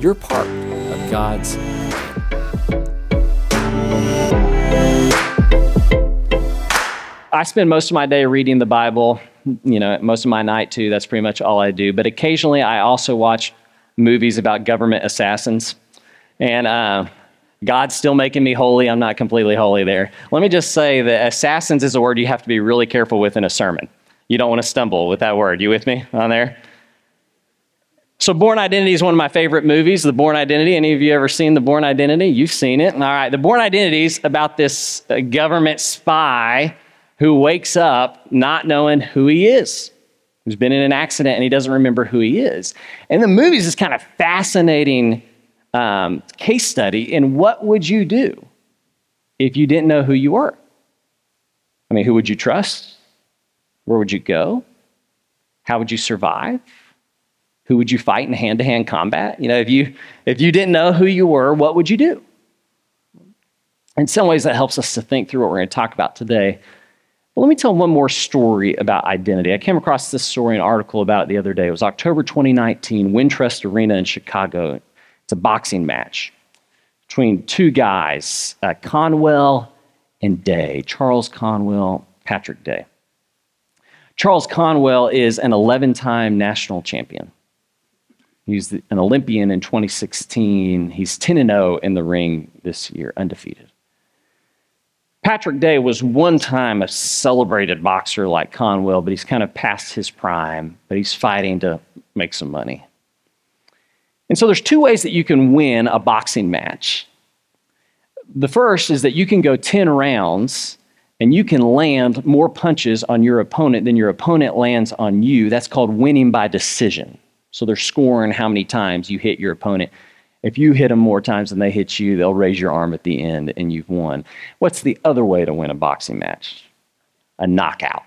you're part of God's I spend most of my day reading the Bible, you know, most of my night too. That's pretty much all I do. But occasionally I also watch movies about government assassins. And uh, God's still making me holy. I'm not completely holy there. Let me just say that assassins is a word you have to be really careful with in a sermon. You don't want to stumble with that word. You with me on there? So, Bourne Identity is one of my favorite movies, The Bourne Identity. Any of you ever seen The Bourne Identity? You've seen it. All right, The Bourne Identity is about this uh, government spy who wakes up not knowing who he is, who's been in an accident and he doesn't remember who he is. And the movie is this kind of fascinating um, case study in what would you do if you didn't know who you were? I mean, who would you trust? Where would you go? How would you survive? Who would you fight in hand-to-hand combat? You know, if you if you didn't know who you were, what would you do? In some ways, that helps us to think through what we're going to talk about today. But let me tell one more story about identity. I came across this story, an article about it the other day. It was October 2019, Wintrust Arena in Chicago. It's a boxing match between two guys, uh, Conwell and Day, Charles Conwell, Patrick Day. Charles Conwell is an 11 time national champion. He's an Olympian in 2016. He's 10 0 in the ring this year, undefeated. Patrick Day was one time a celebrated boxer like Conwell, but he's kind of past his prime, but he's fighting to make some money. And so there's two ways that you can win a boxing match. The first is that you can go 10 rounds and you can land more punches on your opponent than your opponent lands on you. That's called winning by decision. So they're scoring how many times you hit your opponent. If you hit them more times than they hit you, they'll raise your arm at the end and you've won. What's the other way to win a boxing match? A knockout.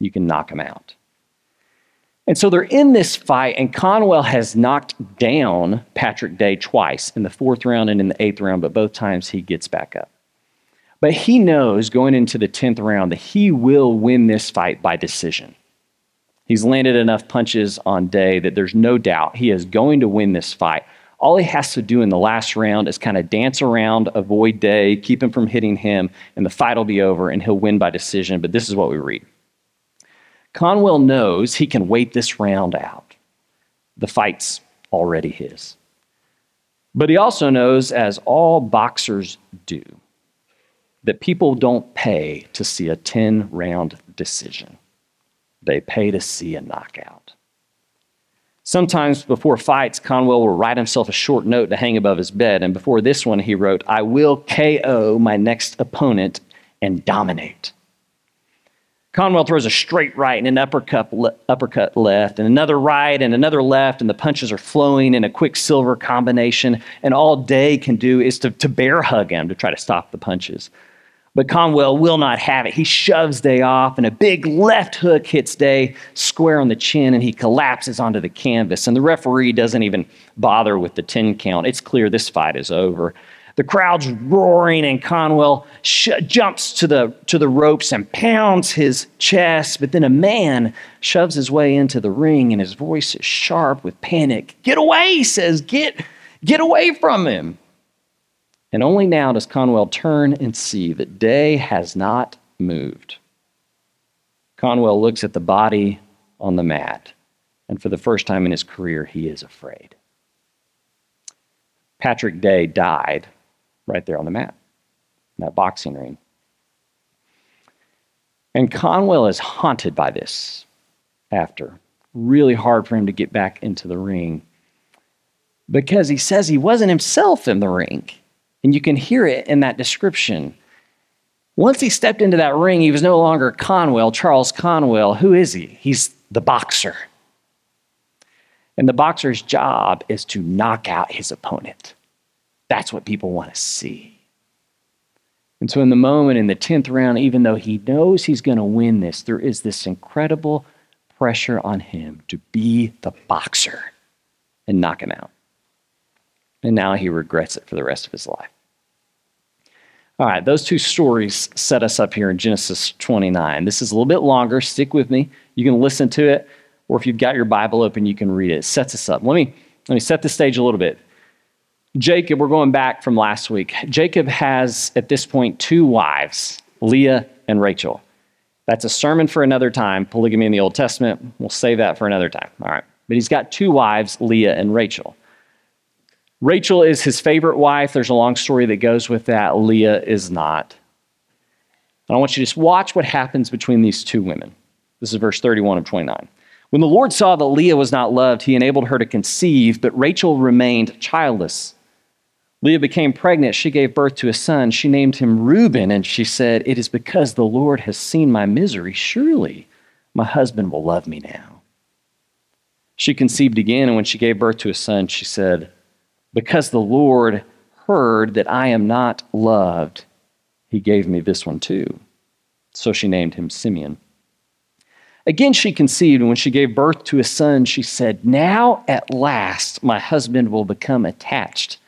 You can knock them out. And so they're in this fight, and Conwell has knocked down Patrick Day twice in the fourth round and in the eighth round, but both times he gets back up. But he knows going into the 10th round that he will win this fight by decision. He's landed enough punches on Day that there's no doubt he is going to win this fight. All he has to do in the last round is kind of dance around, avoid Day, keep him from hitting him, and the fight will be over and he'll win by decision. But this is what we read Conwell knows he can wait this round out. The fight's already his. But he also knows, as all boxers do, that people don't pay to see a 10 round decision. They pay to see a knockout. Sometimes before fights, Conwell will write himself a short note to hang above his bed. And before this one, he wrote, I will KO my next opponent and dominate. Conwell throws a straight right and an uppercut, le- uppercut left, and another right and another left, and the punches are flowing in a quicksilver combination. And all Day can do is to, to bear hug him to try to stop the punches. But Conwell will not have it. He shoves Day off, and a big left hook hits Day square on the chin, and he collapses onto the canvas. And the referee doesn't even bother with the 10 count. It's clear this fight is over. The crowd's roaring, and Conwell sh- jumps to the, to the ropes and pounds his chest. But then a man shoves his way into the ring, and his voice is sharp with panic. Get away, he says. Get, get away from him. And only now does Conwell turn and see that Day has not moved. Conwell looks at the body on the mat, and for the first time in his career, he is afraid. Patrick Day died right there on the mat, in that boxing ring. And Conwell is haunted by this after. Really hard for him to get back into the ring because he says he wasn't himself in the ring. And you can hear it in that description. Once he stepped into that ring, he was no longer Conwell, Charles Conwell. Who is he? He's the boxer. And the boxer's job is to knock out his opponent. That's what people want to see. And so, in the moment, in the 10th round, even though he knows he's going to win this, there is this incredible pressure on him to be the boxer and knock him out. And now he regrets it for the rest of his life. All right, those two stories set us up here in Genesis 29. This is a little bit longer. Stick with me. You can listen to it, or if you've got your Bible open, you can read it. It sets us up. Let me, let me set the stage a little bit. Jacob, we're going back from last week. Jacob has, at this point, two wives, Leah and Rachel. That's a sermon for another time, polygamy in the Old Testament. We'll save that for another time. All right. But he's got two wives, Leah and Rachel. Rachel is his favorite wife. There's a long story that goes with that. Leah is not. And I want you to just watch what happens between these two women. This is verse 31 of 29. When the Lord saw that Leah was not loved, he enabled her to conceive, but Rachel remained childless. Leah became pregnant. She gave birth to a son. She named him Reuben, and she said, It is because the Lord has seen my misery. Surely my husband will love me now. She conceived again, and when she gave birth to a son, she said, Because the Lord heard that I am not loved, he gave me this one too. So she named him Simeon. Again, she conceived, and when she gave birth to a son, she said, Now at last my husband will become attached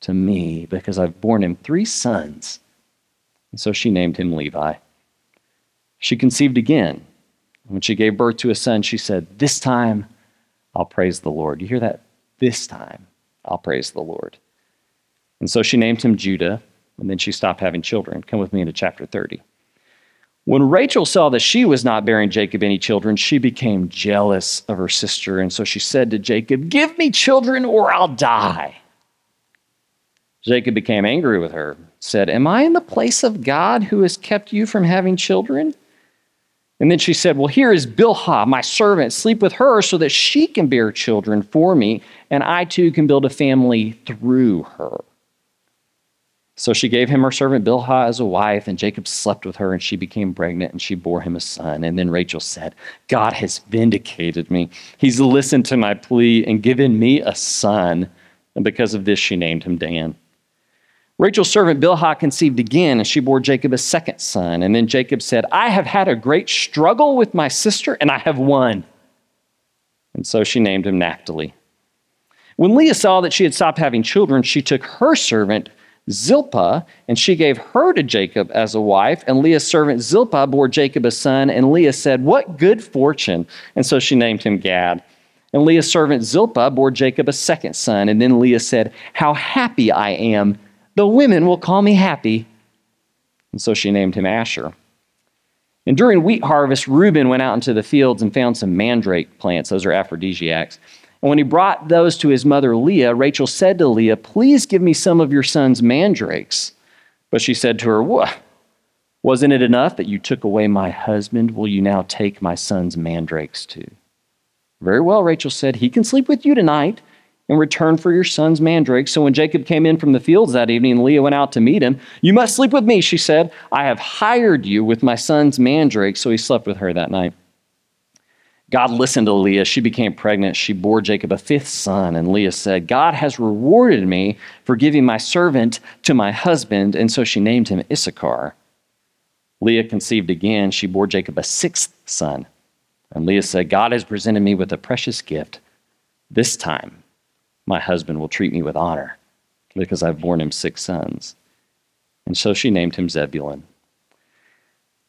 to me because I've borne him three sons. And so she named him Levi. She conceived again. When she gave birth to a son, she said, This time I'll praise the Lord. You hear that? This time I'll praise the Lord. And so she named him Judah, and then she stopped having children. Come with me into chapter 30. When Rachel saw that she was not bearing Jacob any children, she became jealous of her sister. And so she said to Jacob, Give me children or I'll die. Jacob became angry with her, said, Am I in the place of God who has kept you from having children? And then she said, Well, here is Bilhah, my servant. Sleep with her so that she can bear children for me, and I too can build a family through her. So she gave him her servant Bilhah as a wife, and Jacob slept with her, and she became pregnant, and she bore him a son. And then Rachel said, God has vindicated me. He's listened to my plea and given me a son. And because of this, she named him Dan. Rachel's servant Bilhah conceived again, and she bore Jacob a second son. And then Jacob said, I have had a great struggle with my sister, and I have won. And so she named him Naphtali. When Leah saw that she had stopped having children, she took her servant Zilpah, and she gave her to Jacob as a wife. And Leah's servant Zilpah bore Jacob a son, and Leah said, What good fortune! And so she named him Gad. And Leah's servant Zilpah bore Jacob a second son. And then Leah said, How happy I am! The women will call me happy. And so she named him Asher. And during wheat harvest, Reuben went out into the fields and found some mandrake plants. Those are aphrodisiacs. And when he brought those to his mother Leah, Rachel said to Leah, Please give me some of your son's mandrakes. But she said to her, What? Wasn't it enough that you took away my husband? Will you now take my son's mandrakes too? Very well, Rachel said, He can sleep with you tonight in return for your son's mandrake. So when Jacob came in from the fields that evening, Leah went out to meet him. You must sleep with me, she said. I have hired you with my son's mandrake. So he slept with her that night. God listened to Leah. She became pregnant. She bore Jacob a fifth son. And Leah said, God has rewarded me for giving my servant to my husband. And so she named him Issachar. Leah conceived again. She bore Jacob a sixth son. And Leah said, God has presented me with a precious gift. This time, my husband will treat me with honor because I've borne him six sons. And so she named him Zebulun.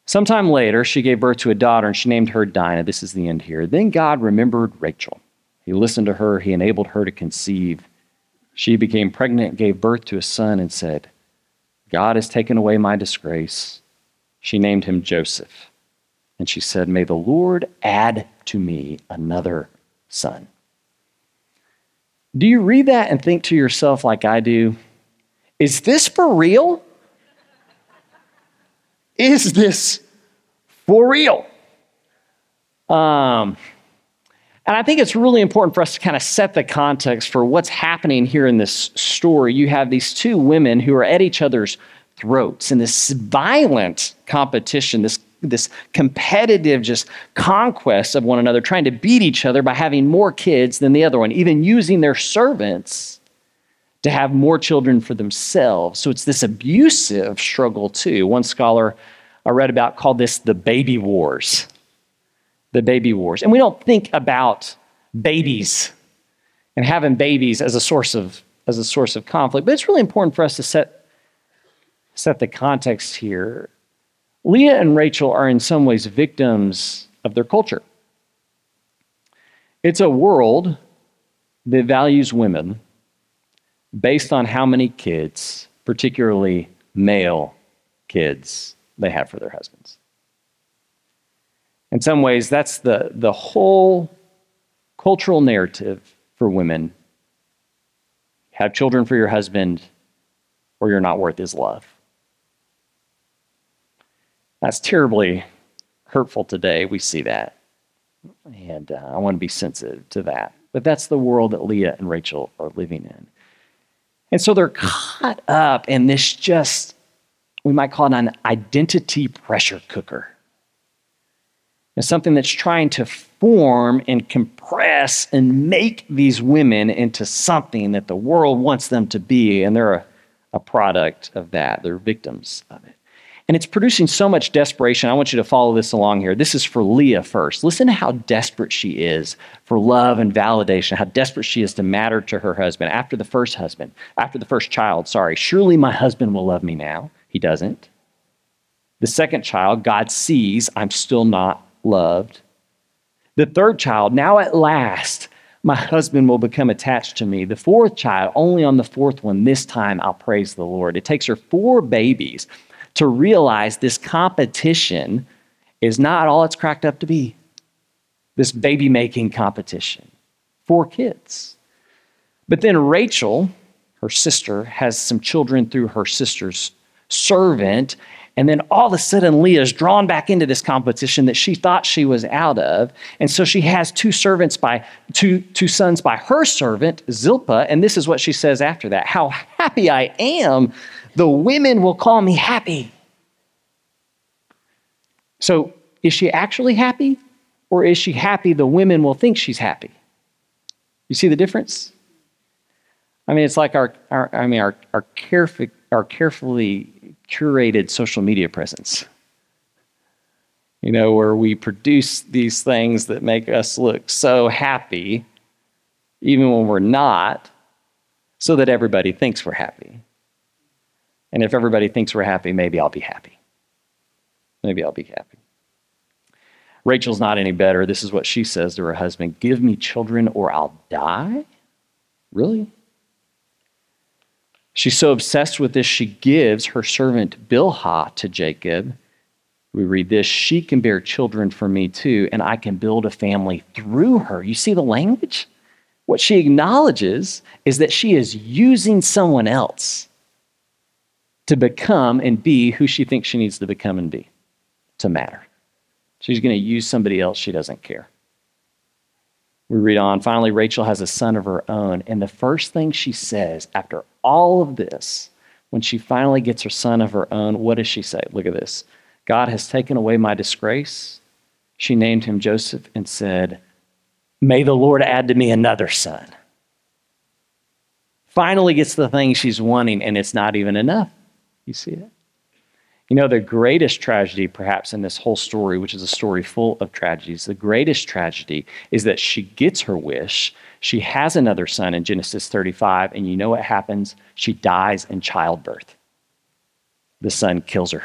Sometime later, she gave birth to a daughter and she named her Dinah. This is the end here. Then God remembered Rachel. He listened to her, he enabled her to conceive. She became pregnant, gave birth to a son, and said, God has taken away my disgrace. She named him Joseph. And she said, May the Lord add to me another son. Do you read that and think to yourself, like I do, is this for real? Is this for real? Um, and I think it's really important for us to kind of set the context for what's happening here in this story. You have these two women who are at each other's throats in this violent competition, this this competitive just conquest of one another, trying to beat each other by having more kids than the other one, even using their servants to have more children for themselves. So it's this abusive struggle, too. One scholar I read about called this the baby wars. The baby wars. And we don't think about babies and having babies as a source of, as a source of conflict, but it's really important for us to set, set the context here. Leah and Rachel are in some ways victims of their culture. It's a world that values women based on how many kids, particularly male kids, they have for their husbands. In some ways, that's the, the whole cultural narrative for women. Have children for your husband, or you're not worth his love. That's terribly hurtful today. We see that. And uh, I want to be sensitive to that. But that's the world that Leah and Rachel are living in. And so they're caught up in this just, we might call it an identity pressure cooker. It's something that's trying to form and compress and make these women into something that the world wants them to be, and they're a, a product of that. They're victims of it. And it's producing so much desperation. I want you to follow this along here. This is for Leah first. Listen to how desperate she is for love and validation, how desperate she is to matter to her husband after the first husband, after the first child. Sorry, surely my husband will love me now. He doesn't. The second child, God sees I'm still not loved. The third child, now at last, my husband will become attached to me. The fourth child, only on the fourth one, this time I'll praise the Lord. It takes her four babies to realize this competition is not all it's cracked up to be. This baby making competition for kids. But then Rachel, her sister, has some children through her sister's servant. And then all of a sudden, Leah is drawn back into this competition that she thought she was out of. And so she has two servants by two, two sons by her servant, Zilpah. And this is what she says after that How happy I am the women will call me happy. So, is she actually happy? Or is she happy the women will think she's happy? You see the difference? I mean, it's like our, our I mean, our, our, caref- our carefully curated social media presence. You know, where we produce these things that make us look so happy, even when we're not, so that everybody thinks we're happy. And if everybody thinks we're happy, maybe I'll be happy. Maybe I'll be happy. Rachel's not any better. This is what she says to her husband Give me children or I'll die? Really? She's so obsessed with this, she gives her servant Bilhah to Jacob. We read this She can bear children for me too, and I can build a family through her. You see the language? What she acknowledges is that she is using someone else to become and be who she thinks she needs to become and be to matter. She's going to use somebody else she doesn't care. We read on. Finally, Rachel has a son of her own. And the first thing she says after all of this, when she finally gets her son of her own, what does she say? Look at this. God has taken away my disgrace. She named him Joseph and said, May the Lord add to me another son. Finally gets the thing she's wanting, and it's not even enough. You see it? You know, the greatest tragedy, perhaps, in this whole story, which is a story full of tragedies, the greatest tragedy is that she gets her wish. She has another son in Genesis 35, and you know what happens? She dies in childbirth. The son kills her.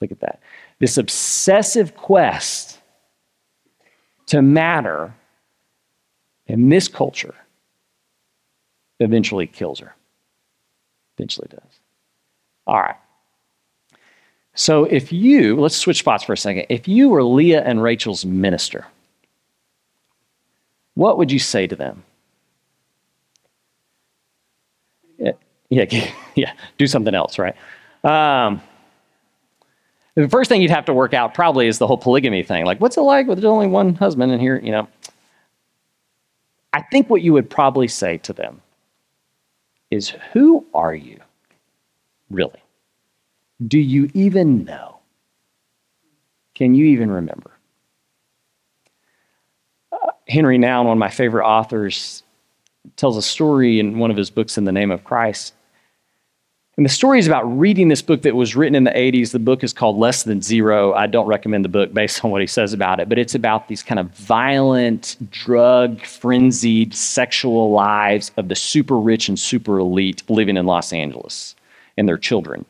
Look at that. This obsessive quest to matter in this culture eventually kills her eventually does. All right. So if you, let's switch spots for a second. If you were Leah and Rachel's minister, what would you say to them? Yeah, yeah, yeah do something else, right? Um, the first thing you'd have to work out probably is the whole polygamy thing. Like, what's it like with only one husband in here? You know, I think what you would probably say to them is, Who are you? Really? Do you even know? Can you even remember? Uh, Henry Nouwen, one of my favorite authors, tells a story in one of his books, In the Name of Christ. And the story is about reading this book that was written in the 80s. The book is called Less Than Zero. I don't recommend the book based on what he says about it, but it's about these kind of violent, drug frenzied sexual lives of the super rich and super elite living in Los Angeles and their children.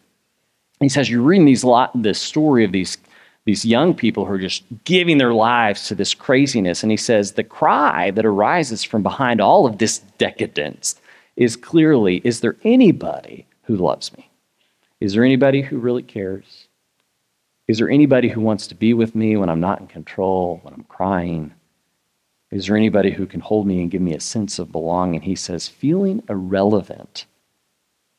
he says, You're reading these lot, this story of these these young people who are just giving their lives to this craziness. And he says, the cry that arises from behind all of this decadence is clearly, is there anybody who loves me? Is there anybody who really cares? Is there anybody who wants to be with me when I'm not in control, when I'm crying? Is there anybody who can hold me and give me a sense of belonging? He says, feeling irrelevant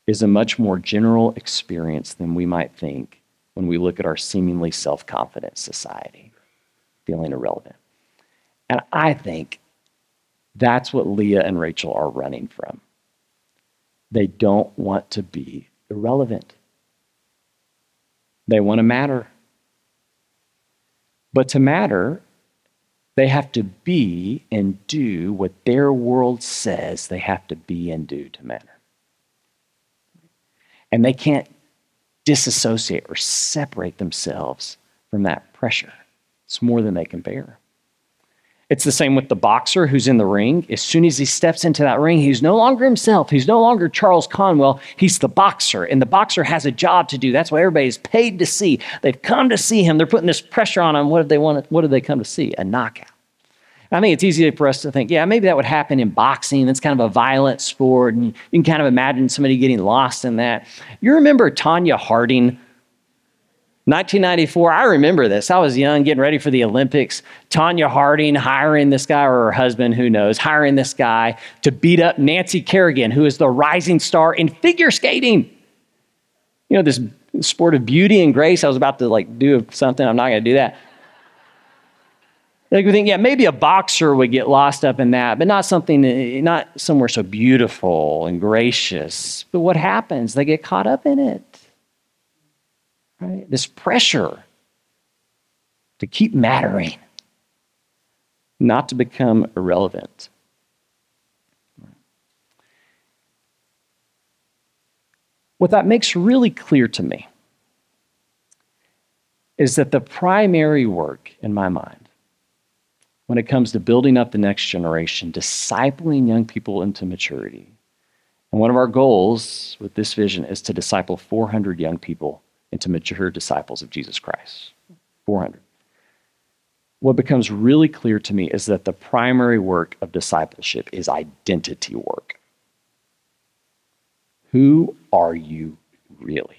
is a much more general experience than we might think when we look at our seemingly self confident society, feeling irrelevant. And I think that's what Leah and Rachel are running from. They don't want to be irrelevant, they want to matter. But to matter, they have to be and do what their world says they have to be and do to matter. And they can't disassociate or separate themselves from that pressure. It's more than they can bear. It's the same with the boxer who's in the ring. As soon as he steps into that ring, he's no longer himself. He's no longer Charles Conwell. He's the boxer, and the boxer has a job to do. That's what everybody's paid to see. They've come to see him. They're putting this pressure on him. What did they want? What did they come to see? A knockout. I think it's easy for us to think, yeah, maybe that would happen in boxing. That's kind of a violent sport. And you can kind of imagine somebody getting lost in that. You remember Tonya Harding? 1994, I remember this. I was young, getting ready for the Olympics. Tonya Harding hiring this guy, or her husband, who knows, hiring this guy to beat up Nancy Kerrigan, who is the rising star in figure skating. You know, this sport of beauty and grace. I was about to like do something. I'm not going to do that. Like we think, yeah, maybe a boxer would get lost up in that, but not something, not somewhere so beautiful and gracious. But what happens? They get caught up in it. Right? This pressure to keep mattering, not to become irrelevant. What that makes really clear to me is that the primary work in my mind when it comes to building up the next generation, discipling young people into maturity. And one of our goals with this vision is to disciple 400 young people into mature disciples of Jesus Christ. 400. What becomes really clear to me is that the primary work of discipleship is identity work. Who are you really?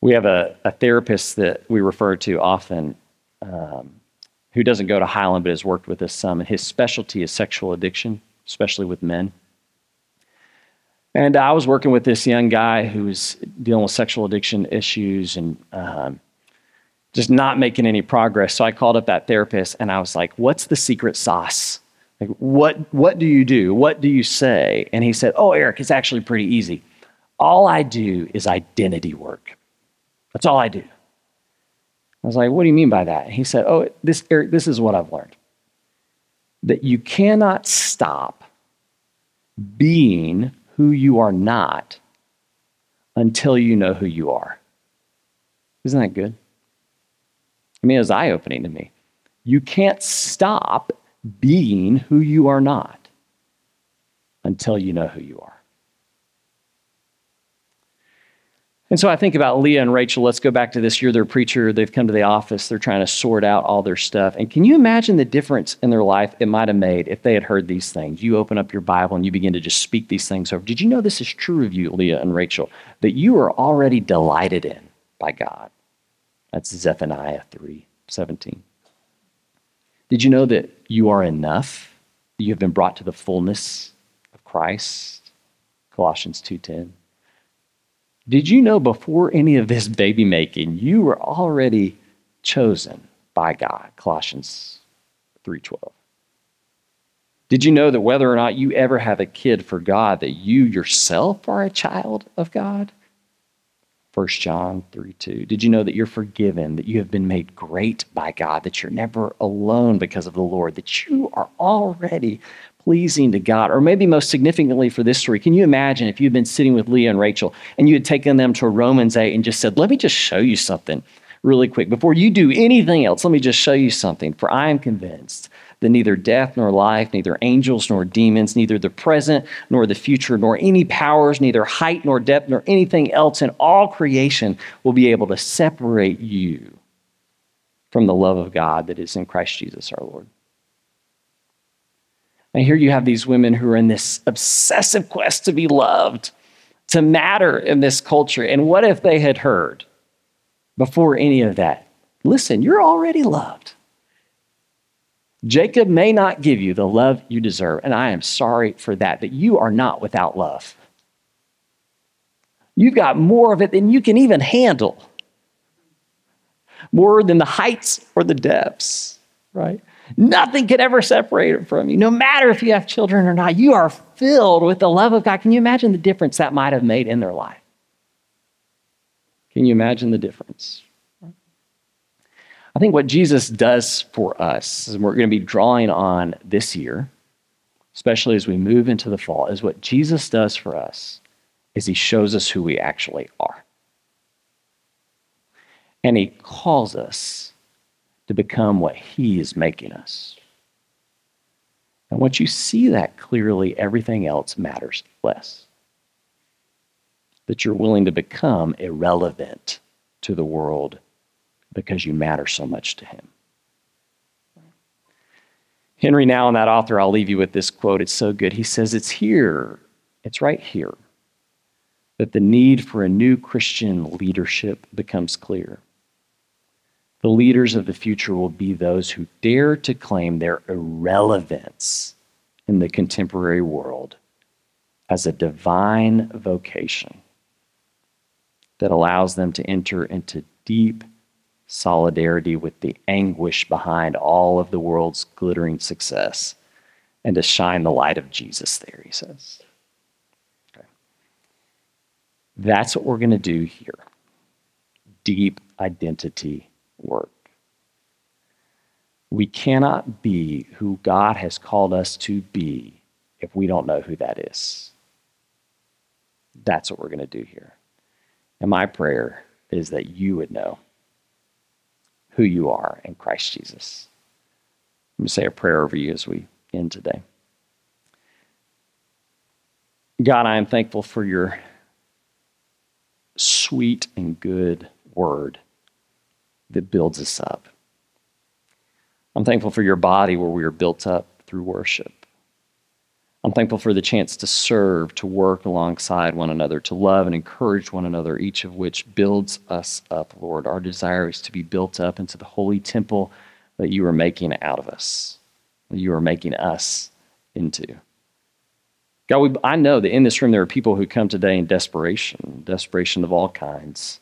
We have a, a therapist that we refer to often. Um, who doesn't go to Highland but has worked with us some, and his specialty is sexual addiction, especially with men. And I was working with this young guy who was dealing with sexual addiction issues and um, just not making any progress. So I called up that therapist and I was like, "What's the secret sauce? Like, what what do you do? What do you say?" And he said, "Oh, Eric, it's actually pretty easy. All I do is identity work. That's all I do." I was like, what do you mean by that? he said, oh, this, Eric, this is what I've learned that you cannot stop being who you are not until you know who you are. Isn't that good? I mean, it was eye opening to me. You can't stop being who you are not until you know who you are. And so I think about Leah and Rachel. Let's go back to this year. They're a preacher. They've come to the office. They're trying to sort out all their stuff. And can you imagine the difference in their life it might have made if they had heard these things? You open up your Bible and you begin to just speak these things over. Did you know this is true of you, Leah and Rachel, that you are already delighted in by God? That's Zephaniah 3 17. Did you know that you are enough? You have been brought to the fullness of Christ? Colossians 2:10. Did you know before any of this baby making, you were already chosen by God? Colossians 3:12. Did you know that whether or not you ever have a kid for God, that you yourself are a child of God? 1 John 3 2. Did you know that you're forgiven, that you have been made great by God, that you're never alone because of the Lord, that you are already pleasing to God? Or maybe most significantly for this story, can you imagine if you'd been sitting with Leah and Rachel and you had taken them to Romans 8 and just said, Let me just show you something really quick. Before you do anything else, let me just show you something. For I am convinced that neither death nor life, neither angels nor demons, neither the present nor the future, nor any powers, neither height nor depth, nor anything else in all creation will be able to separate you from the love of God that is in Christ Jesus our Lord. And here you have these women who are in this obsessive quest to be loved, to matter in this culture. And what if they had heard before any of that? Listen, you're already loved. Jacob may not give you the love you deserve, and I am sorry for that, but you are not without love. You've got more of it than you can even handle, more than the heights or the depths, right? Nothing can ever separate it from you. No matter if you have children or not, you are filled with the love of God. Can you imagine the difference that might have made in their life? Can you imagine the difference? I think what Jesus does for us, and we're going to be drawing on this year, especially as we move into the fall, is what Jesus does for us is he shows us who we actually are. And he calls us to become what he is making us. And once you see that clearly, everything else matters less. That you're willing to become irrelevant to the world because you matter so much to him. Henry Nouwen that author, I'll leave you with this quote. It's so good. He says, It's here, it's right here, that the need for a new Christian leadership becomes clear. The leaders of the future will be those who dare to claim their irrelevance in the contemporary world as a divine vocation that allows them to enter into deep solidarity with the anguish behind all of the world's glittering success and to shine the light of Jesus there, he says. Okay. That's what we're going to do here deep identity work. We cannot be who God has called us to be if we don't know who that is. That's what we're going to do here. And my prayer is that you would know who you are in Christ Jesus. Let me say a prayer over you as we end today. God, I am thankful for your sweet and good word that builds us up. I'm thankful for your body where we are built up through worship. I'm thankful for the chance to serve, to work alongside one another, to love and encourage one another, each of which builds us up, Lord. Our desire is to be built up into the holy temple that you are making out of us, that you are making us into. God, we, I know that in this room there are people who come today in desperation, desperation of all kinds.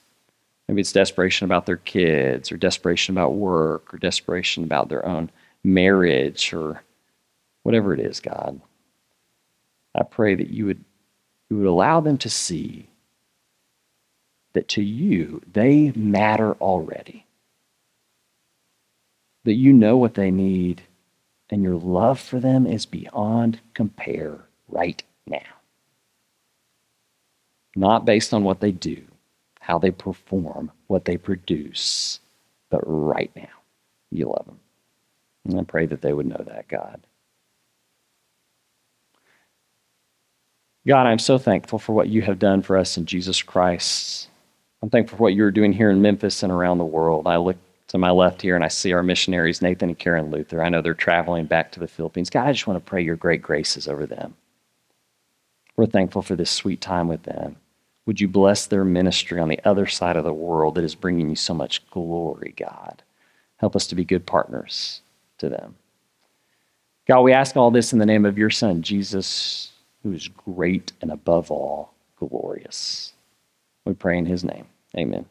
Maybe it's desperation about their kids, or desperation about work, or desperation about their own marriage, or whatever it is, God. I pray that you would, you would allow them to see that to you, they matter already. That you know what they need, and your love for them is beyond compare right now. Not based on what they do, how they perform, what they produce, but right now, you love them. And I pray that they would know that, God. God, I'm so thankful for what you have done for us in Jesus Christ. I'm thankful for what you're doing here in Memphis and around the world. I look to my left here and I see our missionaries, Nathan and Karen Luther. I know they're traveling back to the Philippines. God, I just want to pray your great graces over them. We're thankful for this sweet time with them. Would you bless their ministry on the other side of the world that is bringing you so much glory, God? Help us to be good partners to them. God, we ask all this in the name of your Son, Jesus who is great and above all glorious. We pray in his name. Amen.